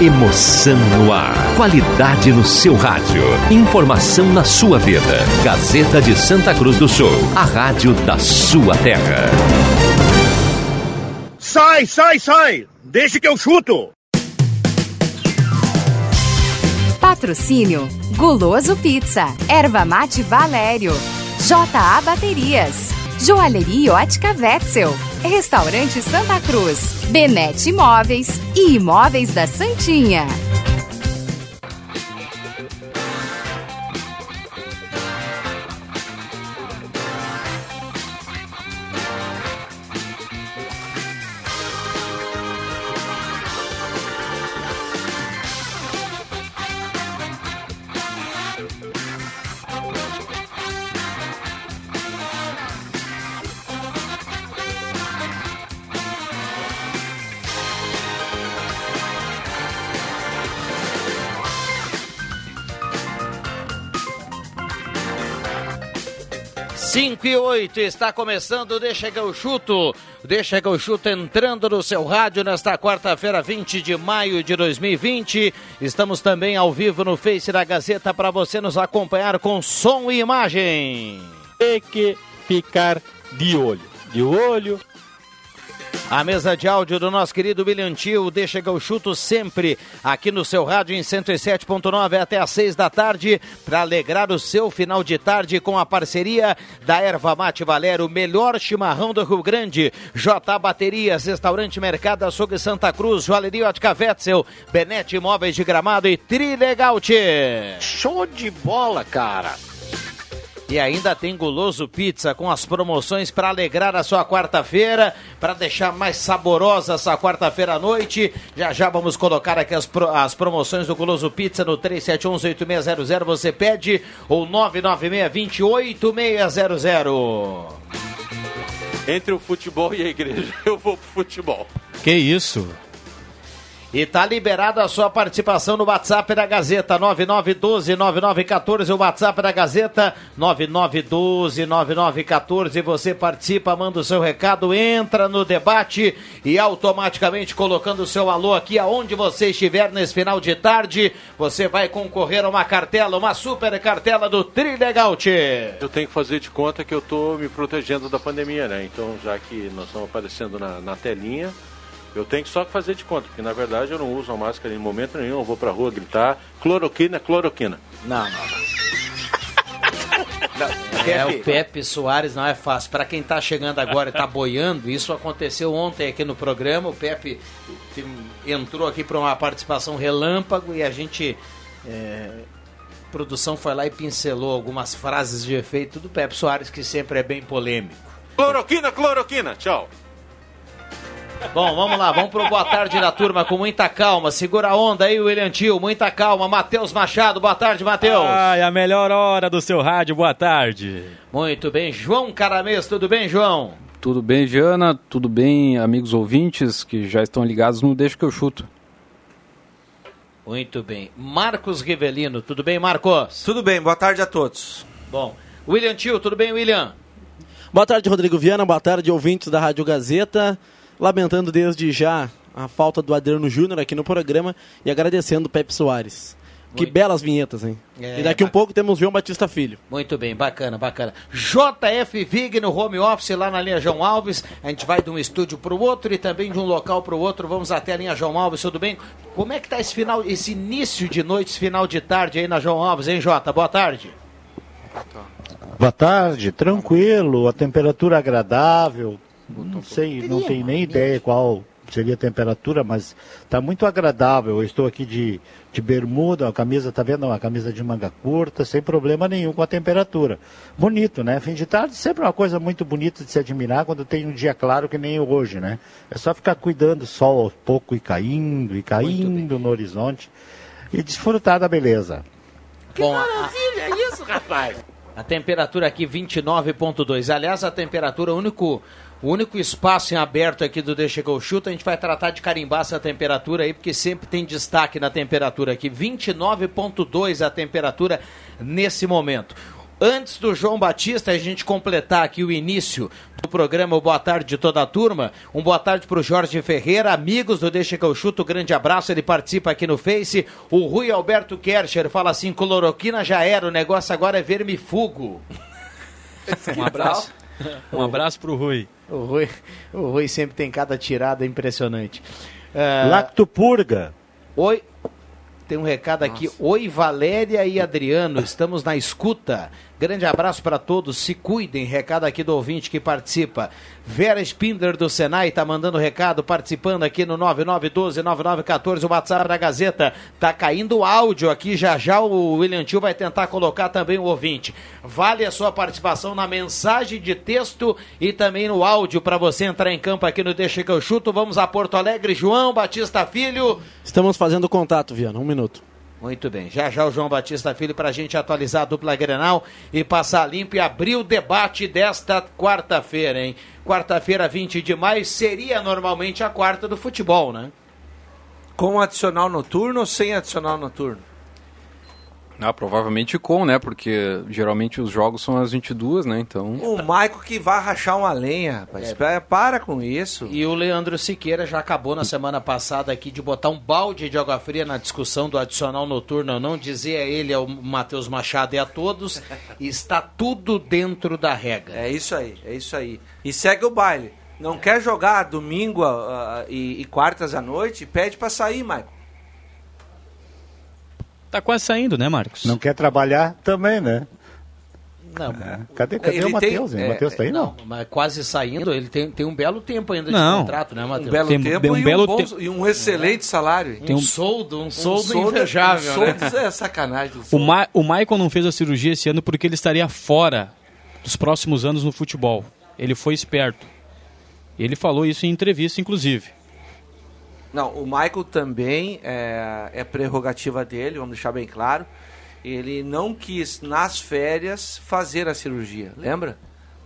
Emoção no ar. Qualidade no seu rádio. Informação na sua vida. Gazeta de Santa Cruz do Sul. A rádio da sua terra. Sai, sai, sai! Deixe que eu chuto! Patrocínio: Guloso Pizza, Erva Mate Valério, JA Baterias, Joalheria Ótica Wetzel, Restaurante Santa Cruz, Benete Imóveis e Imóveis da Santinha. 5 e 8, está começando Deixa que eu chuto. Deixa que eu chuto entrando no seu rádio nesta quarta-feira, 20 de maio de 2020. Estamos também ao vivo no Face da Gazeta para você nos acompanhar com som e imagem. Tem que ficar de olho. De olho a mesa de áudio do nosso querido William Tio deixa eu chuto sempre aqui no seu rádio em 107.9 até às 6 da tarde para alegrar o seu final de tarde com a parceria da Erva Mate Valério, melhor chimarrão do Rio Grande, J Baterias, Restaurante Mercado Açougue Santa Cruz, Joalheria Ótica Wetzel, Benete Imóveis de Gramado e Trilegal Show de bola, cara! E ainda tem Guloso Pizza com as promoções para alegrar a sua quarta-feira, para deixar mais saborosa essa quarta-feira à noite. Já já vamos colocar aqui as, pro, as promoções do Guloso Pizza no 3711-8600. Você pede ou 996-28-600. Entre o futebol e a igreja, eu vou pro futebol. Que isso? E tá liberada a sua participação no WhatsApp da Gazeta 9912-9914, o WhatsApp da Gazeta 9912-9914. Você participa, manda o seu recado, entra no debate e automaticamente colocando o seu alô aqui aonde você estiver nesse final de tarde, você vai concorrer a uma cartela, uma super cartela do Trilegal. Eu tenho que fazer de conta que eu tô me protegendo da pandemia, né? Então, já que nós estamos aparecendo na, na telinha, eu tenho que só fazer de conta, porque na verdade eu não uso a máscara em momento nenhum, eu vou pra rua gritar cloroquina, cloroquina. Não, não, não. É, o Pepe Soares não é fácil. Para quem está chegando agora e está boiando, isso aconteceu ontem aqui no programa. O Pepe entrou aqui para uma participação relâmpago e a gente. É, a produção foi lá e pincelou algumas frases de efeito do Pepe Soares, que sempre é bem polêmico. Cloroquina, cloroquina, tchau. Bom, vamos lá, vamos pro boa tarde da turma com muita calma. Segura a onda aí, William Tio, muita calma. Matheus Machado, boa tarde, Matheus. Ai, a melhor hora do seu rádio, boa tarde. Muito bem, João Caramês, tudo bem, João? Tudo bem, Diana, tudo bem, amigos ouvintes que já estão ligados no Deixa que eu chuto. Muito bem. Marcos Rivelino, tudo bem, Marcos? Tudo bem, boa tarde a todos. Bom, William Tio, tudo bem, William? Boa tarde, Rodrigo Viana, boa tarde, ouvintes da Rádio Gazeta lamentando desde já a falta do Adriano Júnior aqui no programa e agradecendo o Pepe Soares. Muito. Que belas vinhetas, hein? É, e daqui um pouco temos João Batista Filho. Muito bem, bacana, bacana. JF Vig no home office lá na linha João Alves. A gente vai de um estúdio para o outro e também de um local para o outro. Vamos até a linha João Alves, tudo bem? Como é que tá esse final, esse início de noite, esse final de tarde aí na João Alves, hein, Jota? Boa tarde. Boa tarde, tranquilo, a temperatura agradável, não sei, não tenho nem ideia qual seria a temperatura, mas está muito agradável. Eu estou aqui de, de bermuda, a camisa, tá vendo? Uma camisa de manga curta, sem problema nenhum com a temperatura. Bonito, né? Fim de tarde sempre uma coisa muito bonita de se admirar quando tem um dia claro que nem hoje, né? É só ficar cuidando o sol aos poucos e caindo e caindo no horizonte e desfrutar da beleza. Que Bom, maravilha é isso, rapaz! A temperatura aqui 29.2. Aliás, a temperatura, o único o único espaço em aberto aqui do Deixa que eu chuto, a gente vai tratar de carimbar essa temperatura aí, porque sempre tem destaque na temperatura aqui. 29,2 a temperatura nesse momento. Antes do João Batista, a gente completar aqui o início do programa o Boa Tarde de toda a turma. Um boa tarde para o Jorge Ferreira, amigos do Deixa que eu chuto, grande abraço, ele participa aqui no Face. O Rui Alberto Kercher fala assim, cloroquina já era, o negócio agora é vermifugo. Um abraço. Um abraço pro Rui. O Rui, o Rui sempre tem cada tirada impressionante. Uh, Lactopurga. Oi, tem um recado aqui. Nossa. Oi, Valéria e Adriano, estamos na escuta. Grande abraço para todos, se cuidem. Recado aqui do ouvinte que participa. Vera Spindler do Senai está mandando recado, participando aqui no 9912-9914, o WhatsApp da Gazeta. Tá caindo áudio aqui, já já o William Tio vai tentar colocar também o ouvinte. Vale a sua participação na mensagem de texto e também no áudio para você entrar em campo aqui no Deixa que eu chuto. Vamos a Porto Alegre, João Batista Filho. Estamos fazendo contato, Viana, um minuto. Muito bem. Já já o João Batista Filho para a gente atualizar a dupla Grenal e passar limpo e abrir o debate desta quarta-feira, hein? Quarta-feira, 20 de maio, seria normalmente a quarta do futebol, né? Com adicional noturno ou sem adicional noturno? Ah, provavelmente com, né? Porque geralmente os jogos são às 22, né? Então. O Maico que vai rachar uma lenha, rapaz. É. Para com isso. E o Leandro Siqueira já acabou na semana passada aqui de botar um balde de água fria na discussão do adicional noturno ou não. Dizia ele ao Matheus Machado e a todos. está tudo dentro da regra. É isso aí, é isso aí. E segue o baile. Não quer jogar domingo uh, e, e quartas à noite? Pede para sair, Maico. Tá quase saindo, né, Marcos? Não quer trabalhar também, né? Não. É. Cadê, cadê o Matheus? É, o Matheus tá aí, não? não? Mas quase saindo, ele tem, tem um belo tempo ainda de não. contrato, né, Matheus? Um belo tem, tempo um e, belo um bom, e um excelente salário. Tem um, um soldo, um soldo, um soldo invejável, um soldo, né? É sacanagem. O, Ma o Michael não fez a cirurgia esse ano porque ele estaria fora dos próximos anos no futebol. Ele foi esperto. Ele falou isso em entrevista, inclusive. Não, o Michael também é, é prerrogativa dele, vamos deixar bem claro. Ele não quis, nas férias, fazer a cirurgia, lembra?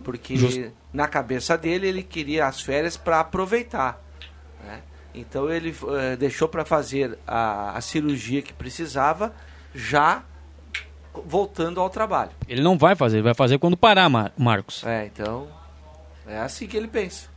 Porque Justo. na cabeça dele ele queria as férias para aproveitar. Né? Então ele uh, deixou para fazer a, a cirurgia que precisava já voltando ao trabalho. Ele não vai fazer, ele vai fazer quando parar, Mar Marcos. É, então é assim que ele pensa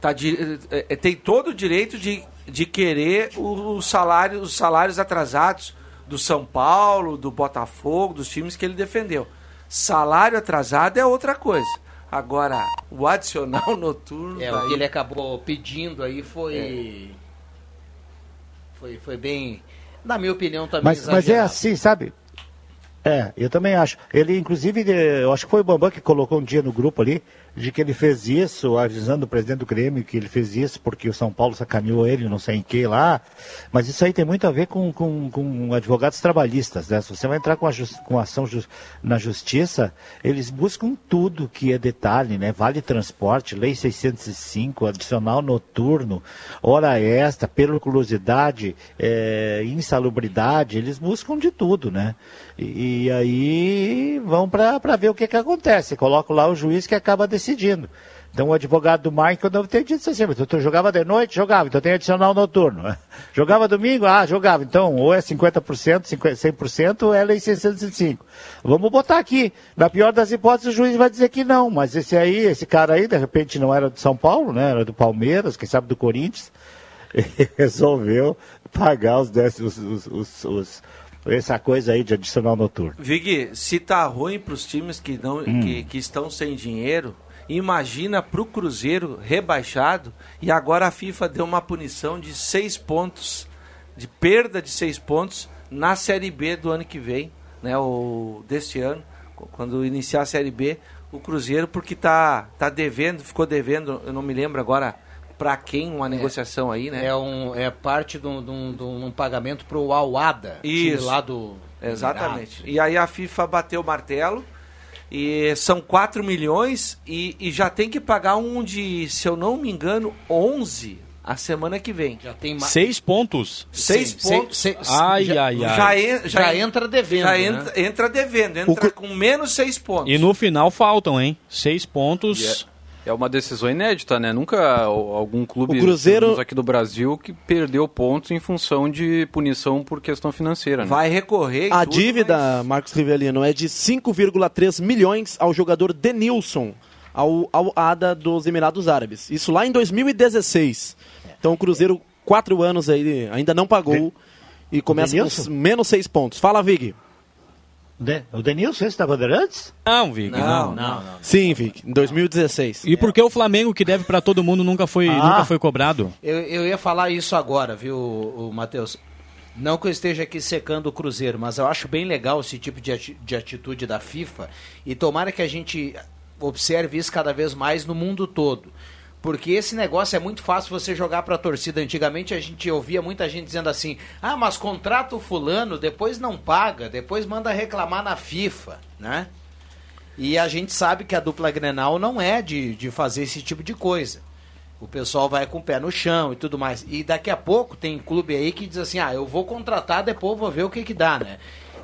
tá de, é, é, tem todo o direito de, de querer o, salário, os salários atrasados do São Paulo, do Botafogo, dos times que ele defendeu. Salário atrasado é outra coisa. Agora, o adicional noturno. É, o que ele acabou pedindo aí foi. É. Foi, foi bem. Na minha opinião, também. Mas, mas é assim, sabe? É, eu também acho. Ele, inclusive, eu acho que foi o Bambam que colocou um dia no grupo ali, de que ele fez isso, avisando o presidente do Grêmio que ele fez isso porque o São Paulo sacaneou ele, não sei em que lá. Mas isso aí tem muito a ver com, com, com advogados trabalhistas, né? Se você vai entrar com, a just, com ação just, na justiça, eles buscam tudo que é detalhe, né? Vale transporte, lei 605, adicional noturno, hora extra, periculosidade, é, insalubridade, eles buscam de tudo, né? E, aí vão para ver o que, que acontece. Coloca lá o juiz que acaba decidindo. Então o advogado do Michael deve ter dito assim, mas tu jogava de noite? Jogava, então tem adicional noturno. Jogava domingo? Ah, jogava. Então, ou é 50%, 100% ou é lei 605. Vamos botar aqui. Na pior das hipóteses, o juiz vai dizer que não, mas esse aí, esse cara aí, de repente não era do São Paulo, né? Era do Palmeiras, quem sabe do Corinthians. E resolveu pagar os, os, os, os, os essa coisa aí de adicional noturno. Vig, se tá ruim para os times que, não, hum. que, que estão sem dinheiro, imagina para o Cruzeiro rebaixado e agora a FIFA deu uma punição de seis pontos, de perda de seis pontos na Série B do ano que vem, né, o, deste ano, quando iniciar a Série B, o Cruzeiro, porque tá, tá devendo, ficou devendo, eu não me lembro agora para quem uma é. negociação é, aí, né? É, um, é parte de um, de um, de um pagamento para o Alwada, Isso. lá do... Exatamente. E aí a FIFA bateu o martelo e são 4 milhões e, e já tem que pagar um de, se eu não me engano, 11 a semana que vem. Já tem ma... Seis pontos. Seis Sim, pontos. Seis, seis, ai, já, ai, ai. Já, en, já, já, entra devendo. Já né? entra, entra, devendo, entra o... com menos seis pontos. E no final faltam, hein? Seis pontos. Yeah. É uma decisão inédita, né? Nunca algum clube O Cruzeiro- aqui do Brasil que perdeu pontos em função de punição por questão financeira. Né? Vai recorrer e A tudo, dívida, Marcos Rivelino, é de 5,3 milhões ao jogador Denilson, ao, ao ADA dos Emirados Árabes. Isso lá em 2016. Então o Cruzeiro, quatro anos aí, ainda não pagou e começa com Denilson? menos seis pontos. Fala, Vig. De- o Denilson, esse da Bandeirantes? Não, Vig, Não, não, não. Sim, Vig, em 2016. E por que o Flamengo, que deve pra todo mundo, nunca foi, Ah. nunca foi cobrado? Eu, eu ia falar isso agora, viu, o, Matheus? Não que eu esteja aqui secando o Cruzeiro, mas eu acho bem legal esse tipo de, ati- de atitude da FIFA e tomara que a gente observe isso cada vez mais no mundo todo. Porque esse negócio é muito fácil você jogar para a torcida. Antigamente a gente ouvia muita gente dizendo assim: ah, mas contrata o fulano, depois não paga, depois manda reclamar na FIFA, né? E a gente sabe que a dupla Grenal não é de, de fazer esse tipo de coisa. O pessoal vai com o pé no chão e tudo mais. E daqui a pouco tem clube aí que diz assim: ah, eu vou contratar, depois vou ver o que, que dá, né?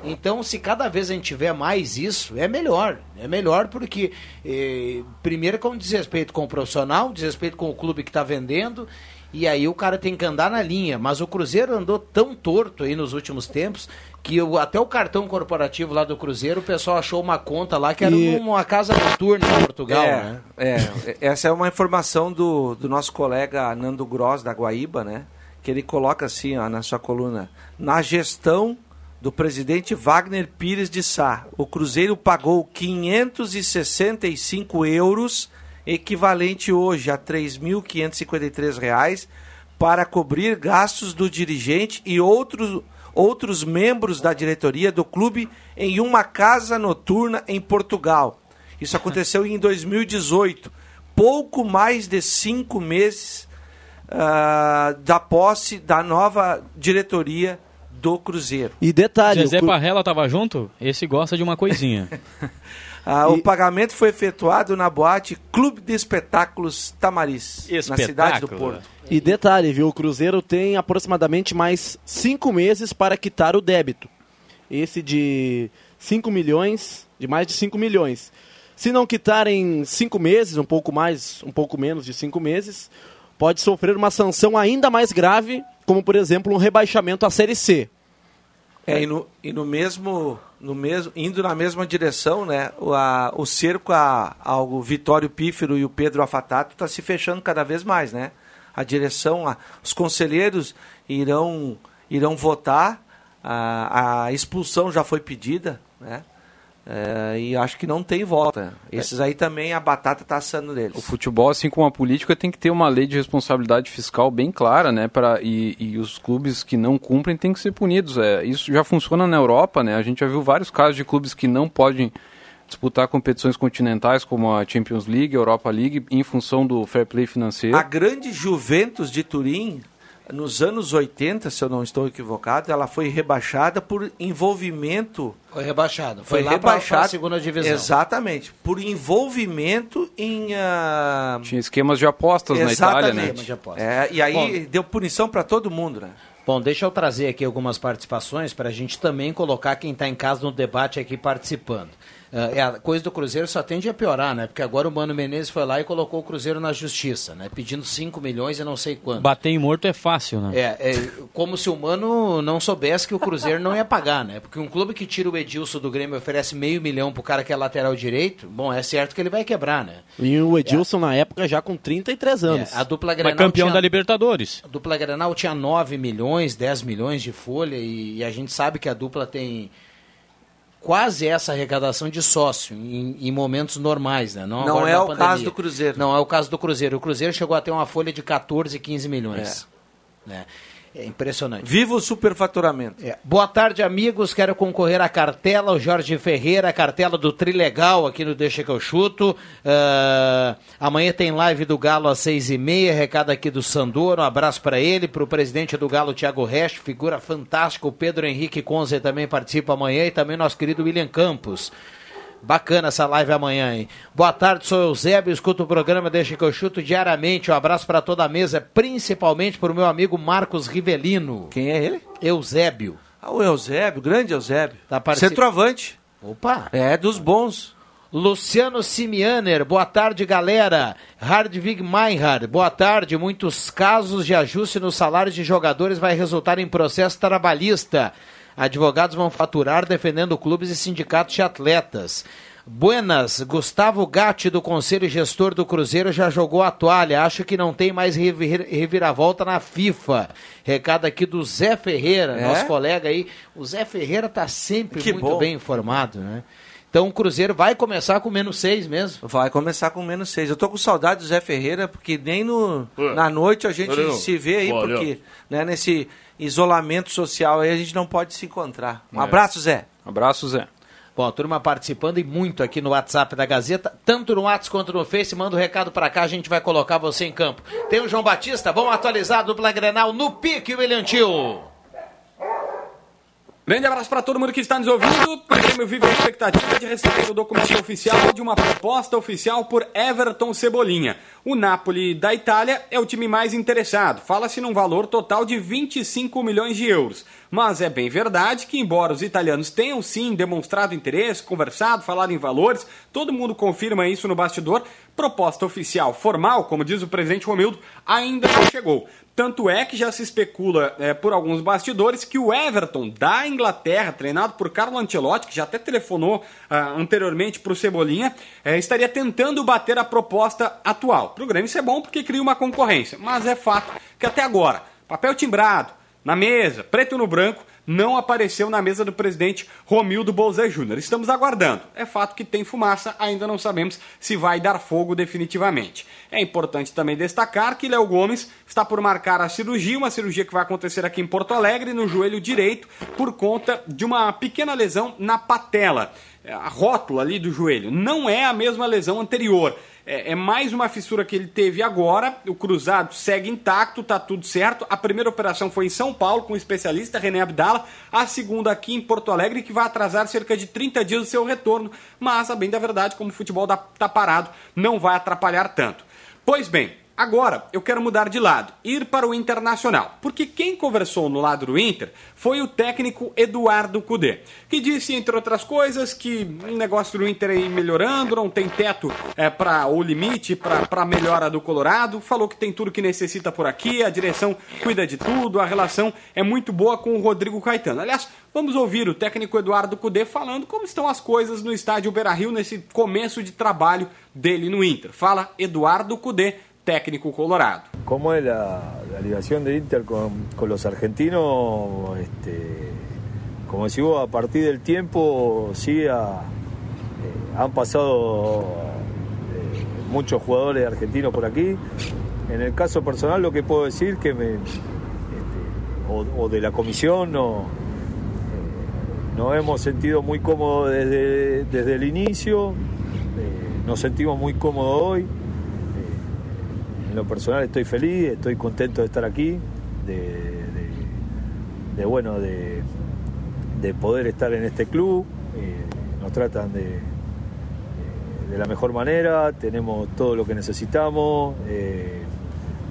Então, se cada vez a gente tiver mais isso, é melhor. É melhor porque, eh, primeiro, com desrespeito com o profissional, desrespeito com o clube que está vendendo, e aí o cara tem que andar na linha. Mas o Cruzeiro andou tão torto aí nos últimos tempos que o- até o cartão corporativo lá do Cruzeiro, o pessoal achou uma conta lá que era E- uma casa noturna em Portugal, é, né? é, essa é uma informação do, do nosso colega Nando Gross, da Guaíba, né? Que ele coloca assim, ó, na sua coluna. Na gestão do presidente Wagner Pires de Sá, o Cruzeiro pagou 565 euros, equivalente hoje a 3.553 reais, para cobrir gastos do dirigente e outros, outros membros da diretoria do clube em uma casa noturna em Portugal. Isso aconteceu em 2018, pouco mais de cinco meses ah, da posse da nova diretoria do Cruzeiro. E detalhe, Zezé Cru- Parrela tava junto? Esse gosta de uma coisinha. Ah, O pagamento foi efetuado na boate Clube de Espetáculos Tamariz, na cidade do Espetáculo. Porto. E detalhe, viu? O Cruzeiro tem aproximadamente mais cinco meses para quitar o débito. Esse de 5 milhões, de mais de 5 milhões. Se não quitar em cinco meses, um pouco mais, um pouco menos de cinco meses, pode sofrer uma sanção ainda mais grave, como por exemplo um rebaixamento à Série C. É, e no, e no mesmo, no mesmo, indo na mesma direção, né? O, a- o cerco a- ao Vitório Pífero e o Pedro Afatato está se fechando cada vez mais, né? A direção, a- os conselheiros irão, irão votar, a, a expulsão já foi pedida, né? É, e acho que não tem volta. Esses aí também a batata está assando O deles. futebol, assim como a política, tem que ter uma lei de responsabilidade fiscal bem clara, né? Pra, e, e os clubes que não cumprem têm que ser punidos. É, isso já funciona na Europa, né? A gente já viu vários casos de clubes que não podem disputar competições continentais, como a Champions League, a Europa League, em função do fair play financeiro. A grande Juventus de Turim, nos anos 80, se eu não estou equivocado, ela foi rebaixada por envolvimento. Foi rebaixado. Foi, Foi, rebaixada. pra segunda divisão. Exatamente. Por envolvimento em. ah, Tinha esquemas de apostas na Itália, né? Exatamente. de aposta. É, e aí Bom. deu punição para todo mundo, né? Bom, deixa eu trazer aqui algumas participações para a gente também colocar quem está em casa no debate aqui participando. Ah, é, a coisa do Cruzeiro só tende a piorar, né? Porque agora o Mano Menezes foi lá e colocou o Cruzeiro na justiça, né? Pedindo 5 milhões e não sei quanto. Bater em morto é fácil, né? É, é como se o Mano não soubesse que o Cruzeiro não ia pagar, né? Porque um clube que tira o Edilson do Grêmio e oferece meio milhão pro cara que é lateral direito, bom, é certo que ele vai quebrar, né? E o Edilson, na época, já com 33 anos. É, a dupla Mas Grenal campeão tinha- da Libertadores. A dupla Granal tinha 9 milhões, 10 milhões de folha e, e a gente sabe que a dupla tem quase essa arrecadação de sócio em, em momentos normais, né? Não, Não é o pandemia. caso do Cruzeiro. Não é o caso do Cruzeiro. O Cruzeiro chegou a ter uma folha de 14, 15 milhões. né? É impressionante. Viva o superfaturamento. É. Boa tarde, amigos. Quero concorrer à cartela. O Jorge Ferreira, a cartela do Trilegal aqui no Deixa que eu chuto. Ah, amanhã tem live do Galo às seis e meia. Recado aqui do Sandor. Um abraço para ele, para o presidente do Galo, Thiago Resch, figura fantástica. O Pedro Henrique Conze também participa amanhã e também nosso querido William Campos. Bacana essa live amanhã, hein? Boa tarde, sou Eusébio, escuto o programa Deixa que eu chuto diariamente. Um abraço para toda a mesa, principalmente para o meu amigo Marcos Rivelino. Quem é ele? Eusébio. Ah, o Eusébio, grande Eusébio. Tá particip- Centroavante. Opa! É, dos bons. Luciano Simianer, boa tarde, galera. Hardwig Meinhard, boa tarde. Muitos casos de ajuste nos salários de jogadores vai resultar em processo trabalhista. Advogados vão faturar defendendo clubes e sindicatos de atletas. Buenas, Gustavo Gatti, do Conselho Gestor do Cruzeiro, já jogou a toalha. Acho que não tem mais revir reviravolta na FIFA. Recado aqui do Zé Ferreira, É? nosso colega aí. O Zé Ferreira tá sempre Que muito bom. bem informado, né? Então o Cruzeiro vai começar com menos seis mesmo. Vai começar com menos seis. Eu tô com saudade do Zé Ferreira, porque nem no, Ué. na noite a gente Valeu. se vê aí, Valeu. porque né, nesse isolamento social aí a gente não pode se encontrar. Um É. abraço, Zé. Abraço, Zé. Bom, a turma participando e muito aqui no WhatsApp da Gazeta, tanto no WhatsApp quanto no Face. Manda o um recado pra cá, a gente vai colocar você em campo. Tem o João Batista, vamos atualizar a dupla Grenal no pique, William Tio. Grande abraço para todo mundo que está nos ouvindo. O Grêmio vive a expectativa de receber o documento oficial de uma proposta oficial por Everton Cebolinha. O Napoli da Itália é o time mais interessado. Fala-se num valor total de 25 milhões de euros. Mas é bem verdade que, embora os italianos tenham sim demonstrado interesse, conversado, falado em valores, todo mundo confirma isso no bastidor. Proposta oficial formal, como diz o presidente Romildo, ainda não chegou. Tanto é que já se especula eh, por alguns bastidores que o Everton da Inglaterra, treinado por Carlo Ancelotti, que já até telefonou ah, anteriormente para o Cebolinha, eh, estaria tentando bater a proposta atual. Para o Grêmio isso é bom porque cria uma concorrência, mas é fato que até agora, papel timbrado, na mesa, preto no branco, não apareceu na mesa do presidente Romildo Bolzé Júnior. Estamos aguardando. É fato que tem fumaça, ainda não sabemos se vai dar fogo definitivamente. É importante também destacar que Léo Gomes está por marcar a cirurgia, uma cirurgia que vai acontecer aqui em Porto Alegre, no joelho direito, por conta de uma pequena lesão na patela. É, A rótula ali do joelho. Não é a mesma lesão anterior. É, é mais uma fissura que ele teve agora. O cruzado segue intacto, tá tudo certo. A primeira operação foi em São Paulo com o especialista René Abdala. A segunda aqui em Porto Alegre, que vai atrasar cerca de 30 dias o seu retorno. Mas, a bem da verdade, como o futebol dá- tá parado, não vai atrapalhar tanto. Pois bem, agora eu quero mudar de lado, ir para o Internacional, porque quem conversou no lado do Inter foi o técnico Eduardo Cudê, que disse, entre outras coisas, que o negócio do Inter aí melhorando, não tem teto é, para o limite para a melhora do Colorado, falou que tem tudo que necessita por aqui, a direção cuida de tudo, a relação é muito boa com o Rodrigo Caetano. Aliás, vamos ouvir o técnico Eduardo Cudê falando como estão as coisas no estádio Beira-Rio nesse começo de trabalho dele no Inter. Fala Eduardo Cudê, técnico colorado. ¿Cómo es la, ligación de Inter con, los argentinos? Este, como decís vos, a partir del tiempo sí eh, han pasado eh, muchos jugadores argentinos por aquí. En el caso personal lo que puedo decir que me, este, o, de la comisión no, eh, nos hemos sentido muy cómodos desde, desde el inicio, nos sentimos muy cómodos hoy. Lo personal estoy feliz, estoy contento de estar aquí, de, bueno, de, de poder estar en este club. Eh, nos tratan de, de la mejor manera, tenemos todo lo que necesitamos, eh,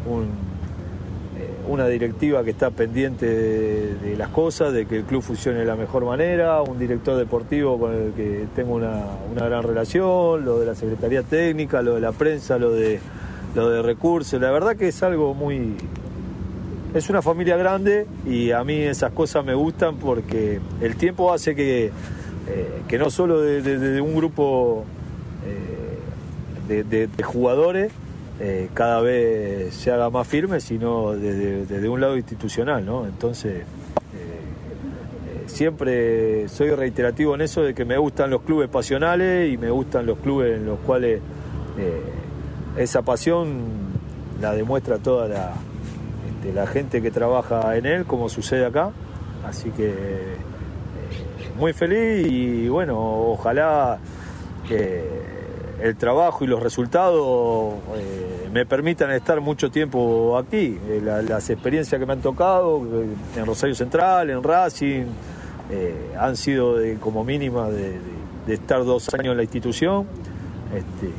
eh, una directiva que está pendiente de, de las cosas, de que el club funcione de la mejor manera, un director deportivo con el que tengo una, una gran relación, lo de la Secretaría Técnica, lo de la prensa, lo de, lo de recursos, la verdad que es algo muy... Es una familia grande y a mí esas cosas me gustan porque el tiempo hace que, eh, que no solo de, un grupo eh, de, jugadores eh, cada vez se haga más firme, sino desde, un lado institucional, ¿no? Entonces, siempre soy reiterativo en eso de que me gustan los clubes pasionales y me gustan los clubes en los cuales esa pasión la demuestra toda la, este, la gente que trabaja en él, como sucede acá. Así que eh, muy feliz y bueno, ojalá que el trabajo y los resultados eh, me permitan estar mucho tiempo aquí. Eh, la- las experiencias que me han tocado eh, en Rosario Central, en Racing, eh, han sido de- como mínima de estar dos años en la institución. Este,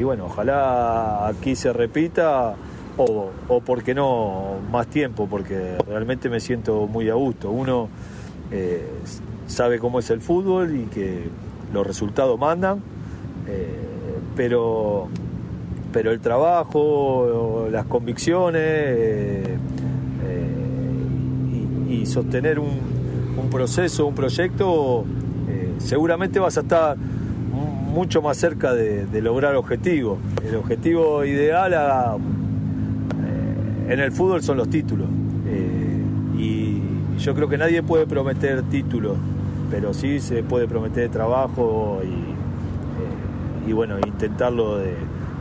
y bueno, ojalá aquí se repita o, o por qué no más tiempo, porque realmente me siento muy a gusto. Uno eh, sabe cómo es el fútbol y que los resultados mandan pero, pero el trabajo, las convicciones y, sostener un, proceso, un proyecto, seguramente vas a estar mucho más cerca de, lograr objetivos. El objetivo ideal en el fútbol son los títulos. y yo creo que nadie puede prometer títulos, pero sí se puede prometer trabajo y, e bueno, intentarlo de,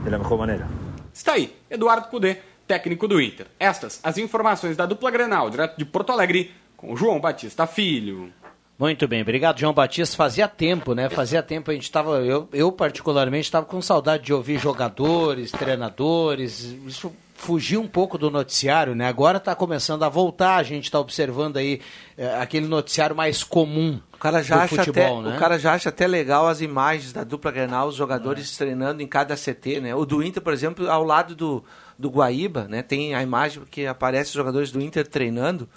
de la mejor maneira. Está aí, Eduardo Cudê, técnico do Inter. Estas as informações da dupla Grenal, direto de Porto Alegre, com João Batista Filho. Muito bem, obrigado, João Batista. Fazia tempo, né? Fazia tempo a gente estava, eu, eu particularmente estava com saudade de ouvir jogadores, treinadores. Isso fugiu um pouco do noticiário, né? Agora está começando a voltar, a gente está observando aí é, aquele noticiário mais comum o cara já acha futebol, até, né? O cara já acha até legal as imagens da dupla Grenal, os jogadores é. treinando em cada CT, né? O do Inter, por exemplo, ao lado do, do Guaíba, né? Tem a imagem que aparece os jogadores do Inter treinando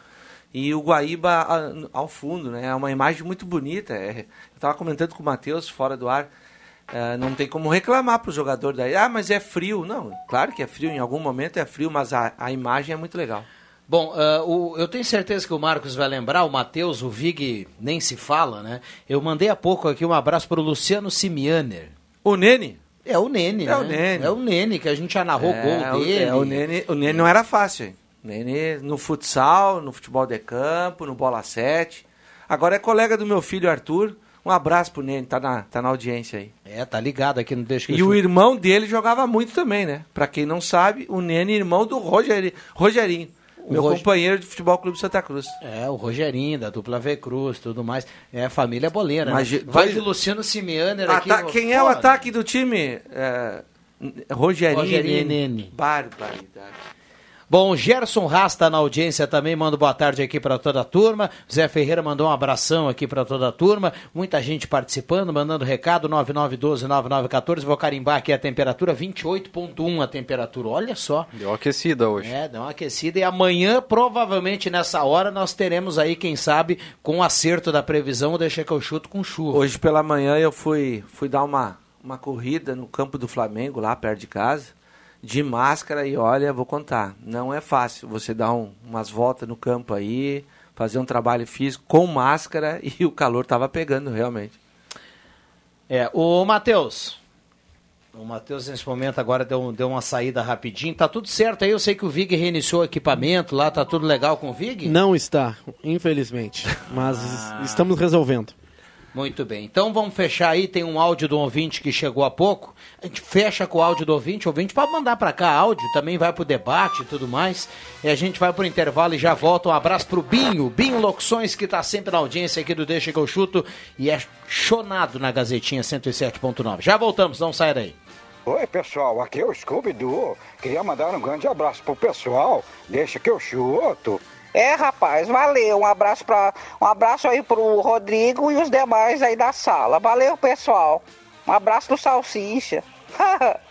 e o Guaíba ao fundo, né? É uma imagem muito bonita. É, eu estava comentando com o Matheus fora do ar é, não tem como reclamar para o jogador daí. Ah, mas é frio. Não, claro que é frio, em algum momento é frio, mas a, a imagem é muito legal. Bom, uh, o, eu tenho certeza que o Marcos vai lembrar, o Matheus, o Vig nem se fala, né? Eu mandei há pouco aqui um abraço para o Luciano Simianer. O Nene? É o Nene, é né? O Nene. É o Nene, que a gente já narrou é, gol dele. É, o Nene, o Nene não era fácil, hein? O Nene no futsal, no futebol de campo, no bola 7. Agora é colega do meu filho Arthur. Um abraço pro Nene, tá na, tá na audiência aí. É, tá ligado aqui no Deixa que E o irmão dele jogava muito também, né? Pra quem não sabe, o Nene, irmão do Rogeri, Rogerinho. O meu companheiro de futebol clube Santa Cruz. É, o Rogerinho, da dupla V Cruz, tudo mais. É, família boleira, Mas, né? Vai de Luciano Simeaner aqui. Quem é o ataque do time? É, Rogerinho, Rogerinho e Nene. Barbaridade. Bom, Gerson Rasta na audiência também manda boa tarde aqui para toda a turma. Zé Ferreira mandou um abração aqui para toda a turma. Muita gente participando, mandando recado 99129914. Vou carimbar aqui a temperatura 28.1 a temperatura. Olha só. Deu uma aquecida hoje. É, deu uma aquecida e amanhã provavelmente nessa hora nós teremos aí, quem sabe, com o acerto da previsão, deixa que eu chuto com chuva. Hoje pela manhã eu fui fui dar uma uma corrida no campo do Flamengo lá perto de casa de máscara e olha, vou contar, não é fácil você dar um, umas voltas no campo aí, fazer um trabalho físico com máscara e o calor estava pegando realmente. É, o Matheus. O Matheus, nesse momento, agora deu, deu uma saída rapidinho. Tá tudo certo aí? Eu sei que o Vig reiniciou o equipamento lá, tá tudo legal com o Vig? Não está, infelizmente. Mas ah. estamos resolvendo. Muito bem. Então vamos fechar aí. Tem um áudio do ouvinte que chegou há pouco. A gente fecha com o áudio do ouvinte. O ouvinte pode mandar para cá áudio, também vai pro debate e tudo mais. E a gente vai pro intervalo e já volta. Um abraço pro Binho, Binho Locuções, que tá sempre na audiência aqui do Deixa que eu chuto e é chonado na Gazetinha 107.9. Já voltamos, não sai daí. Oi, pessoal, aqui é o Scooby Doo. Queria mandar um grande abraço pro pessoal. Deixa que eu chuto. É, rapaz, valeu. Um abraço para um abraço aí pro Rodrigo e os demais aí da sala. Valeu, pessoal. Um abraço do Salsicha.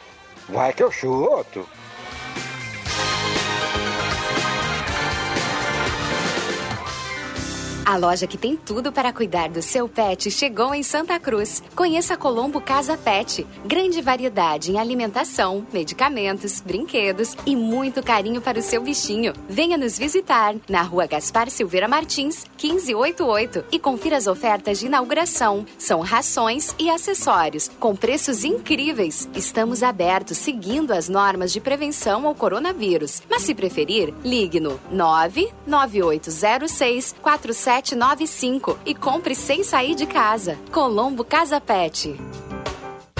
Vai que eu chuto. A loja que tem tudo para cuidar do seu pet chegou em Santa Cruz. Conheça a Colombo Casa Pet. Grande variedade em alimentação, medicamentos, brinquedos e muito carinho para o seu bichinho. Venha nos visitar na rua Gaspar Silveira Martins, 1588 e confira as ofertas de inauguração. São rações e acessórios com preços incríveis. Estamos abertos seguindo as normas de prevenção ao coronavírus. Mas se preferir, ligue no 99806 47 3795 e compre sem sair de casa. Colombo Casa Pet.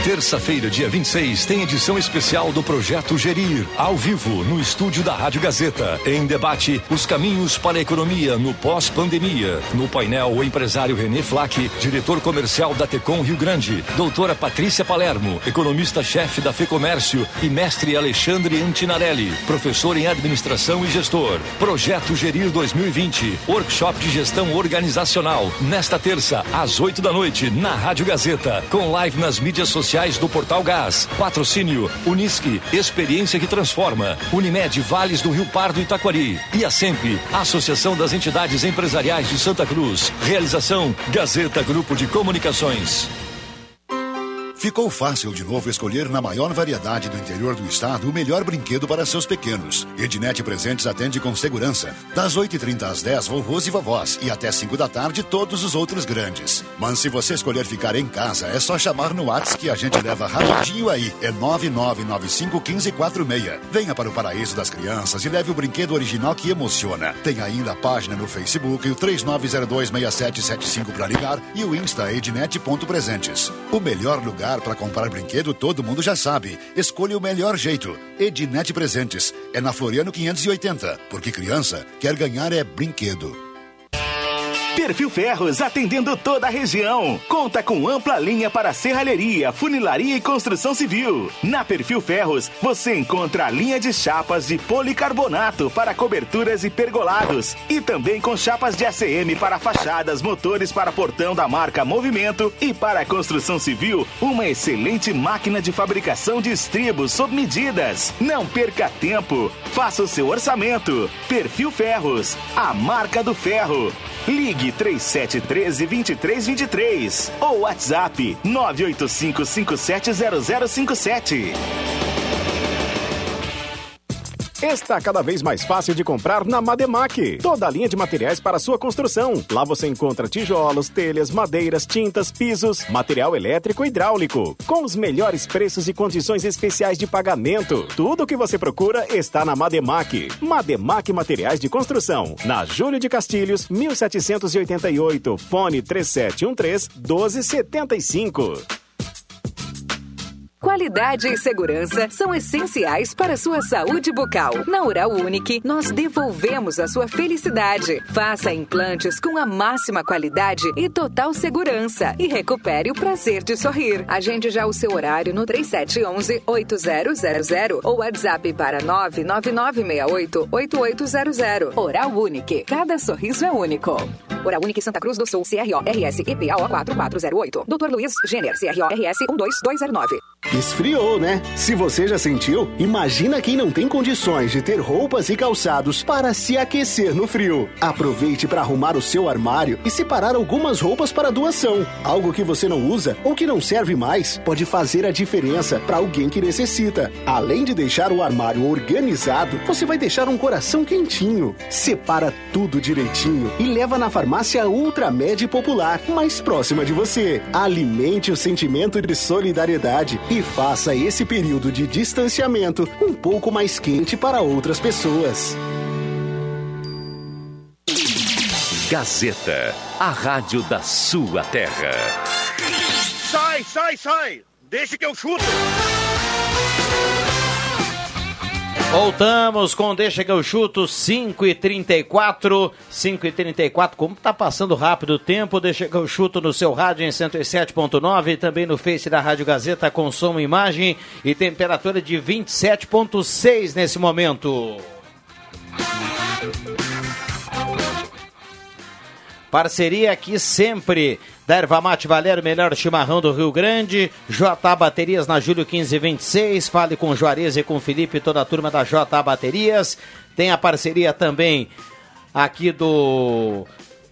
Terça-feira, dia 26, tem edição especial do Projeto Gerir, ao vivo, no estúdio da Rádio Gazeta. Em debate, os caminhos para a economia no pós-pandemia. No painel, o empresário René Flack, diretor comercial da Tecom Rio Grande, doutora Patrícia Palermo, economista-chefe da FEComércio e mestre Alexandre Antinarelli, professor em administração e gestor. Projeto Gerir 2020, workshop de gestão organizacional. Nesta terça, às 8 da noite, na Rádio Gazeta, com live nas mídias sociais sociais do Portal Gás. Patrocínio Unisque, experiência que transforma. Unimed Vales do Rio Pardo e Taquari. E a Associação das Entidades Empresariais de Santa Cruz. Realização Gazeta Grupo de Comunicações. Ficou fácil de novo escolher na maior variedade do interior do estado o melhor brinquedo para seus pequenos. Ednet Presentes atende com segurança. Das 8h30 às 10, vovôs e vovós. E até 5 da tarde, todos os outros grandes. Mas se você escolher ficar em casa, é só chamar no WhatsApp que a gente leva rapidinho aí. É 99951546. Venha para o paraíso das crianças e leve o brinquedo original que emociona. Tem ainda a página no Facebook e o 39026775 para ligar e o Insta ednet.presentes. O melhor lugar para comprar brinquedo todo mundo já sabe. Escolha o melhor jeito. Ednet Presentes. É na Floriano 580. Porque criança quer ganhar é brinquedo. Perfil Ferros, atendendo toda a região. Conta com ampla linha para serralheria, funilaria e construção civil. Na Perfil Ferros, você encontra a linha de chapas de policarbonato para coberturas e pergolados. E também com chapas de ACM para fachadas, motores para portão da marca Movimento. E para a construção civil, uma excelente máquina de fabricação de estribos sob medidas. Não perca tempo. Faça o seu orçamento. Perfil Ferros, a marca do ferro. Ligue 3713 2323 ou WhatsApp 985 570057. Está cada vez mais fácil de comprar na Mademac. Toda a linha de materiais para sua construção. Lá você encontra tijolos, telhas, madeiras, tintas, pisos, material elétrico e hidráulico. Com os melhores preços e condições especiais de pagamento. Tudo o que você procura está na Mademac. Mademac Materiais de Construção. Na Júlio de Castilhos, 1788. Fone 3713 1275. Qualidade e segurança são essenciais para a sua saúde bucal. Na Oral Unique, nós devolvemos a sua felicidade. Faça implantes com a máxima qualidade e total segurança e recupere o prazer de sorrir. Agende já o seu horário no 3711-8000 ou WhatsApp para 99968-8800. Oral Unique. Cada sorriso é único. Oral Unique Santa Cruz do Sul, CRO, RS, EPAO 4408. Dr. Luiz Gêner, CRO, RS 12209. Esfriou, né? Se você já sentiu, imagina quem não tem condições de ter roupas e calçados para se aquecer no frio. Aproveite para arrumar o seu armário e separar algumas roupas para doação. Algo que você não usa ou que não serve mais pode fazer a diferença para alguém que necessita. Além de deixar o armário organizado, você vai deixar um coração quentinho. Separa tudo direitinho e leva na farmácia Ultramed Popular, mais próxima de você. Alimente o sentimento de solidariedade e faça esse período de distanciamento um pouco mais quente para outras pessoas. Gazeta, a rádio da sua terra. Sai, sai, sai! Deixa que eu chuto! Voltamos com Deixa que eu chuto 5 e 34 5 e 34 Como tá passando rápido o tempo, Deixa que eu chuto no seu rádio em 107.9 e também no Face da Rádio Gazeta com som e imagem e temperatura de 27.6 nesse momento. Parceria aqui sempre da Erva Mate Valério, melhor chimarrão do Rio Grande. JA Baterias na Júlio 1526. Fale com Juarez e com Felipe e toda a turma da JA Baterias. Tem a parceria também aqui do